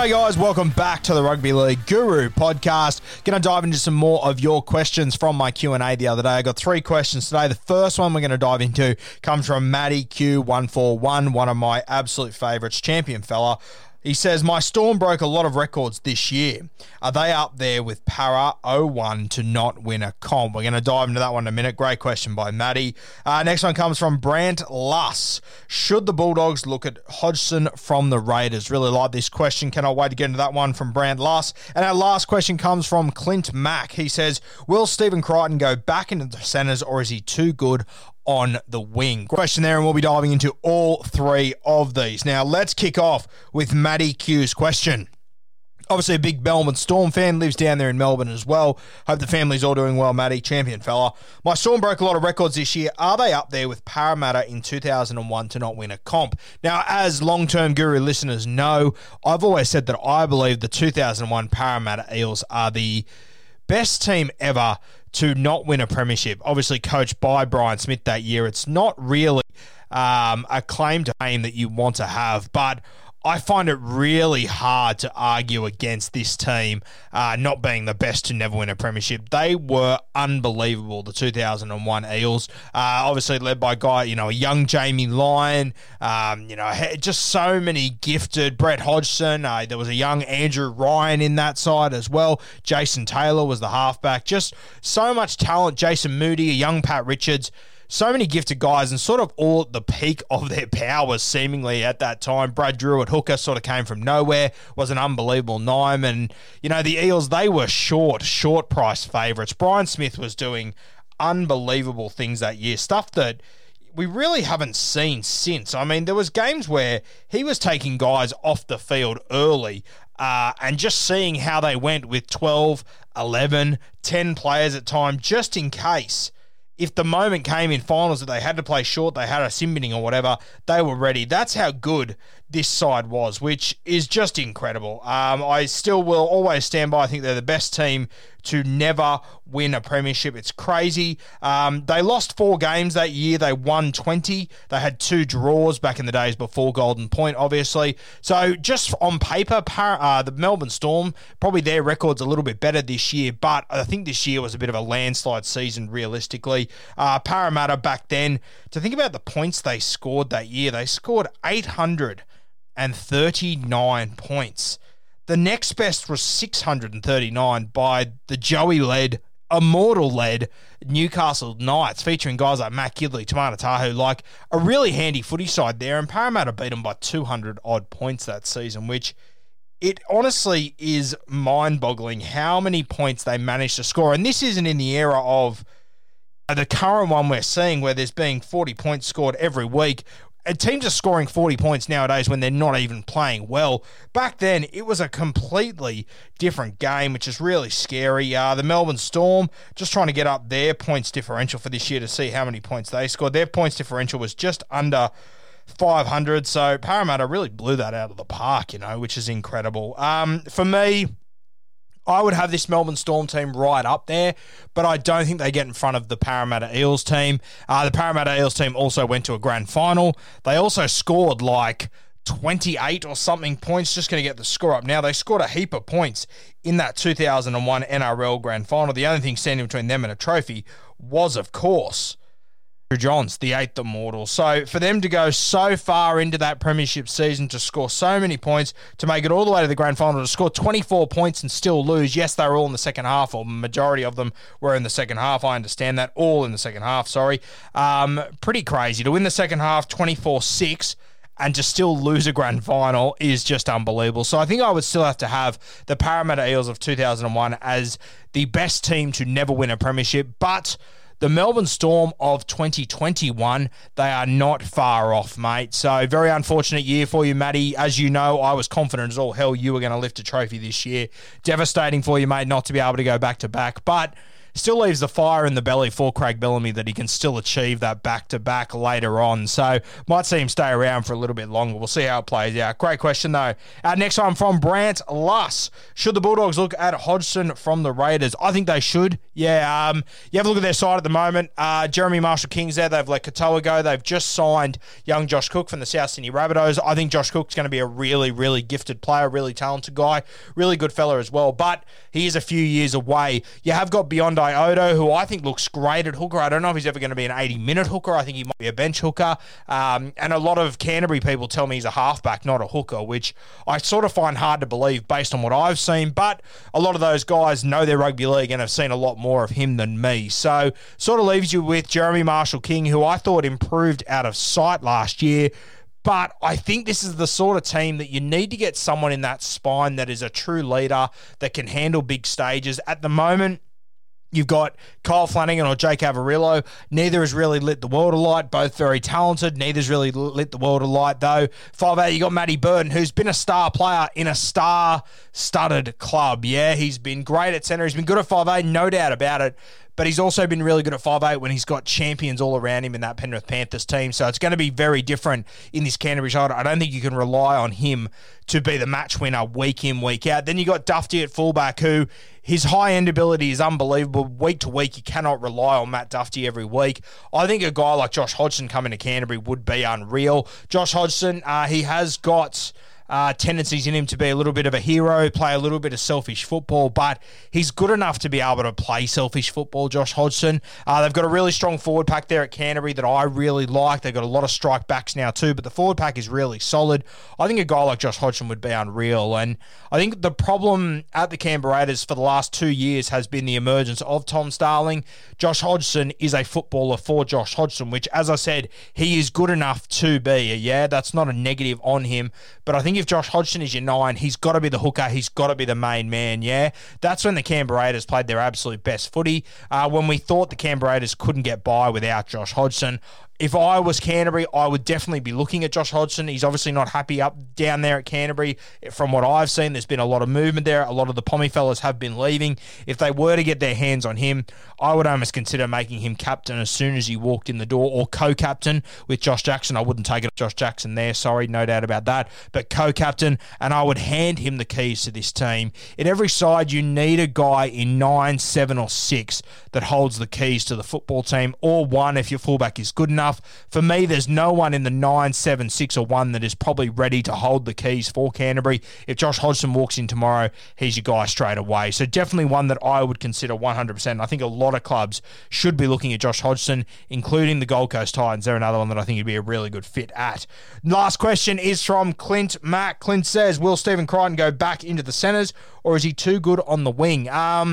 G'day, guys. Welcome back to the Rugby League Guru podcast. Going to dive into some more of your questions from my Q&A the other day. I got three questions today. The first one we're going to dive into comes from Matty Q141, one of my absolute favourites, champion fella. He says, My Storm broke a lot of records this year. Are they up there with Para 01 to not win a comp? We're going to dive into that one in a minute. Great question by Maddie. Uh, next one comes from Brant Luss. Should the Bulldogs look at Hodgson from the Raiders? Really like this question. Cannot wait to get into that one from Brant Luss. And our last question comes from Clint Mack. He says, Will Stephen Crichton go back into the centres or is he too good on the wing? Question there, and we'll be diving into all three of these. Now, let's kick off with Matty Q's question. Obviously, a big Melbourne Storm fan, lives down there in Melbourne as well. Hope the family's all doing well, Matty. Champion fella. My Storm broke a lot of records this year. Are they up there with Parramatta in 2001 to not win a comp? Now, as long term guru listeners know, I've always said that I believe the 2001 Parramatta Eels are the best team ever to not win a premiership. Obviously, coached by Brian Smith that year. It's not really um, a claim to fame that you want to have, but I find it really hard to argue against this team uh, not being the best to never win a premiership. They were unbelievable, the 2001 Eels. Uh, obviously led by guy, you know, a young Jamie Lyon, um, you know, just so many gifted. Brett Hodgson, uh, there was a young Andrew Ryan in that side as well. Jason Taylor was the halfback. Just so much talent. Jason Moodie, a young Pat Richards so many gifted guys and sort of all at the peak of their powers seemingly at that time. Brad Drew at hooker sort of came from nowhere, was an unbelievable nine. And, you know, the Eels, they were short, short price favourites. Brian Smith was doing unbelievable things that year, stuff that we really haven't seen since. I mean, there was games where he was taking guys off the field early uh, and just seeing how they went with 12, 11, 10 players at time, just in case if the moment came in finals that they had to play short, they had a sin binning or whatever, they were ready. That's how good this side was, which is just incredible. Um, I still will always stand by. I think they're the best team to never win a premiership. It's crazy. Um, they lost four games that year. They won 20. They had two draws back in the days before Golden Point, obviously. So just on paper, uh, the Melbourne Storm, probably their record's a little bit better this year, but I think this year was a bit of a landslide season, realistically. Uh, Parramatta back then, to think about the points they scored that year, they scored 839 points. The next best was 639 by the Joey led, immortal led Newcastle Knights, featuring guys like Matt Gidley, Timana Tahu, like a really handy footy side there. And Parramatta beat them by 200 odd points that season, which it honestly is mind boggling how many points they managed to score. And this isn't in the era of the current one we're seeing where there's being 40 points scored every week teams are scoring 40 points nowadays when they're not even playing well. Back then, it was a completely different game, which is really scary. Uh, the Melbourne Storm just trying to get up their points differential for this year to see how many points they scored. Their points differential was just under 500. So Parramatta really blew that out of the park, you know, which is incredible. Um, for me, I would have this Melbourne Storm team right up there, but I don't think they get in front of the Parramatta Eels team. Uh, the Parramatta Eels team also went to a grand final. They also scored like 28 or something points. Just going to get the score up now. They scored a heap of points in that 2001 NRL grand final. The only thing standing between them and a trophy was, of course, Johns, the eighth immortal. So for them to go so far into that premiership season to score so many points, to make it all the way to the grand final, to score 24 points and still lose. Yes, they were all in the second half, or majority of them were in the second half. I understand that. All in the second half, sorry. Um, pretty crazy. To win the second half 24 6 and to still lose a grand final is just unbelievable. So I think I would still have to have the Parramatta Eels of 2001 as the best team to never win a premiership, but the Melbourne Storm of 2021, they are not far off, mate. So, very unfortunate year for you, Matty. As you know, I was confident as all hell you were going to lift a trophy this year. Devastating for you, mate, not to be able to go back to back. But still leaves the fire in the belly for Craig Bellamy that he can still achieve that back to back later on. So might see him stay around for a little bit longer. We'll see how it plays out. Great question though. Our next one from Brant Luss. Should the Bulldogs look at Hodgson from the Raiders? I think they should. Yeah. Um, you have a look at their side at the moment. Uh, Jeremy Marshall King's there. They've let Katoa go. They've just signed young Josh Cook from the South Sydney Rabbitohs. I think Josh Cook's going to be a really, really gifted player, really talented guy, really good fella as well. But he is a few years away. You have got Biondi Odo, who I think looks great at hooker. I don't know if he's ever going to be an 80 minute hooker. I think he might be a bench hooker. Um, and a lot of Canterbury people tell me he's a halfback, not a hooker, which I sort of find hard to believe based on what I've seen. But a lot of those guys know their rugby league and have seen a lot more of him than me. So sort of leaves you with Jeremy Marshall King, who I thought improved out of sight last year. But I think this is the sort of team that you need to get someone in that spine that is a true leader that can handle big stages. At the moment, You've got Kyle Flanagan or Jake Averillo. Neither has really lit the world alight. Both very talented. Neither's really lit the world alight, though. 5'8, you got Matty Burton, who's been a star player in a star studded club. Yeah, he's been great at centre. He's been good at 5'8, no doubt about it but he's also been really good at 5'8 when he's got champions all around him in that Penrith Panthers team. So it's going to be very different in this Canterbury side. I don't think you can rely on him to be the match winner week in, week out. Then you got Dufty at fullback, who his high end ability is unbelievable. Week to week, you cannot rely on Matt Dufty every week. I think a guy like Josh Hodgson coming to Canterbury would be unreal. Josh Hodgson, uh, he has got uh, tendencies in him to be a little bit of a hero, play a little bit of selfish football, but he's good enough to be able to play selfish football, Josh Hodgson. Uh, they've got a really strong forward pack there at Canterbury that I really like. They've got a lot of strike backs now, too, but the forward pack is really solid. I think a guy like Josh Hodgson would be unreal. And I think the problem at the Canberra Raiders for the last two years has been the emergence of Tom Starling. Josh Hodgson is a footballer for Josh Hodgson, which, as I said, he is good enough to be. Yeah, that's not a negative on him, but I think if Josh Hodgson is your nine, he's got to be the hooker. He's got to be the main man. Yeah, that's when the Canberra Raiders played their absolute best footy. Uh, when we thought the Canberra Raiders couldn't get by without Josh Hodgson, if I was Canterbury, I would definitely be looking at Josh Hodgson. He's obviously not happy up down there at Canterbury. From what I've seen, there's been a lot of movement there. A lot of the Pommy fellas have been leaving. If they were to get their hands on him, I would almost consider making him captain as soon as he walked in the door, or co-captain with Josh Jackson. I wouldn't take it Josh Jackson there. Sorry, no doubt about that. But co-captain, and I would hand him the keys to this team. In every side, you need a guy in nine, seven, or six that holds the keys to the football team, or one if your fullback is good enough. For me, there's no one in the 9, 7, 6, or 1 that is probably ready to hold the keys for Canterbury. If Josh Hodgson walks in tomorrow, he's your guy straight away. So definitely one that I would consider 100%. I think a lot of clubs should be looking at Josh Hodgson, including the Gold Coast Titans. They're another one that I think would be a really good fit at. Last question is from Clint Mack. Clint says, Will Stephen Crichton go back into the centres or is he too good on the wing? Um,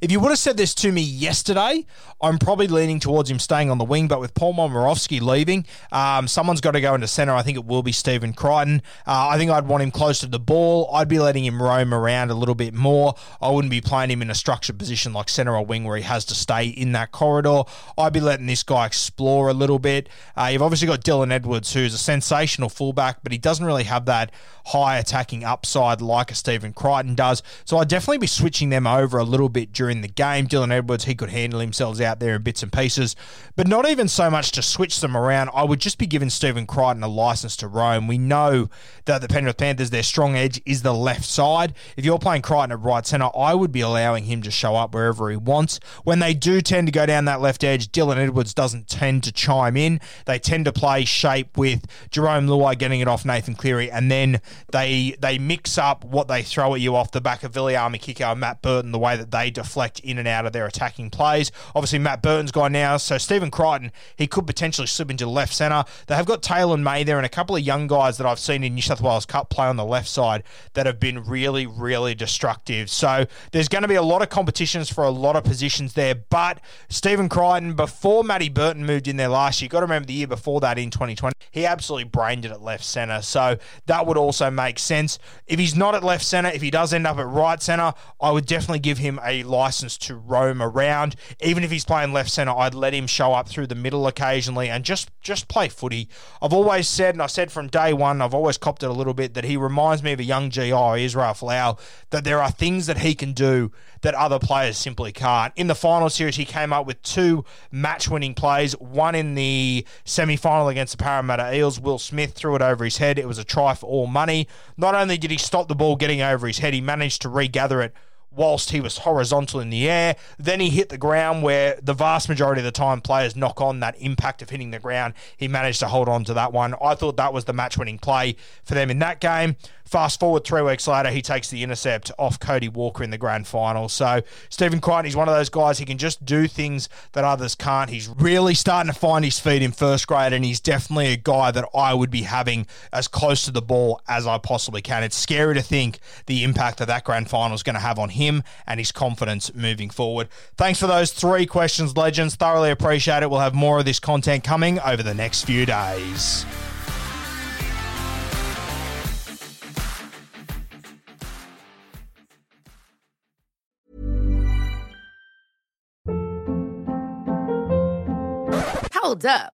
If you would have said this to me yesterday, I'm probably leaning towards him staying on the wing. But with Paul Momirovski leaving, um, someone's got to go into centre. I think it will be Stephen Crichton. Uh, I think I'd want him close to the ball. I'd be letting him roam around a little bit more. I wouldn't be playing him in a structured position like centre or wing where he has to stay in that corridor. I'd be letting this guy explore a little bit. Uh, you've obviously got Dylan Edwards, who's a sensational fullback, but he doesn't really have that high attacking upside like a Stephen Crichton does. So I'd definitely be switching them over a little bit during the game. Dylan Edwards, he could handle himself out there in bits and pieces, but not even so much to switch them around. I would just be giving Stephen Crichton a license to roam. We know that the Penrith Panthers, their strong edge is the left side. If you're playing Crichton at right centre, I would be allowing him to show up wherever he wants. When they do tend to go down that left edge, Dylan Edwards doesn't tend to chime in. They tend to play shape with Jarome Luai getting it off Nathan Cleary, and then they they mix up what they throw at you off the back of Viliame Kikau and Matt Burton, the way that they deflect in and out of their attacking plays. Obviously, Matt Burton's gone now, so Stephen Crichton, he could potentially slip into left centre. They have got Taylor May there and a couple of young guys that I've seen in New South Wales Cup play on the left side that have been really, really destructive. So there's going to be a lot of competitions for a lot of positions there. But Stephen Crichton, before Matty Burton moved in there last year, got to remember the year before that in 2020, he absolutely brained it at left centre. So that would also make sense. If he's not at left centre, if he does end up at right centre, I would definitely give him a license to roam around. Even if he's playing left centre, I'd let him show up through the middle occasionally and just just play footy. I've always said, and I said from day one, I've always copped it a little bit that he reminds me of a young GI, Israel Folau, that there are things that he can do that other players simply can't. In the final series, he came up with two match-winning plays. One in the semi-final against the Parramatta Eels, Will Smith threw it over his head. It was a try for all money. Not only did he stop the ball getting over his head, he managed to regather it whilst he was horizontal in the air. Then he hit the ground where the vast majority of the time players knock on that impact of hitting the ground. He managed to hold on to that one. I thought that was the match winning play for them in that game. Fast forward three weeks later, he takes the intercept off Cody Walker in the grand final. So Stephen Crichton, he's one of those guys. He can just do things that others can't. He's really starting to find his feet in first grade, and he's definitely a guy that I would be having as close to the ball as I possibly can. It's scary to think the impact that that grand final is going to have on him and his confidence moving forward. Thanks for those three questions, legends. Thoroughly appreciate it. We'll have more of this content coming over the next few days. Hold up.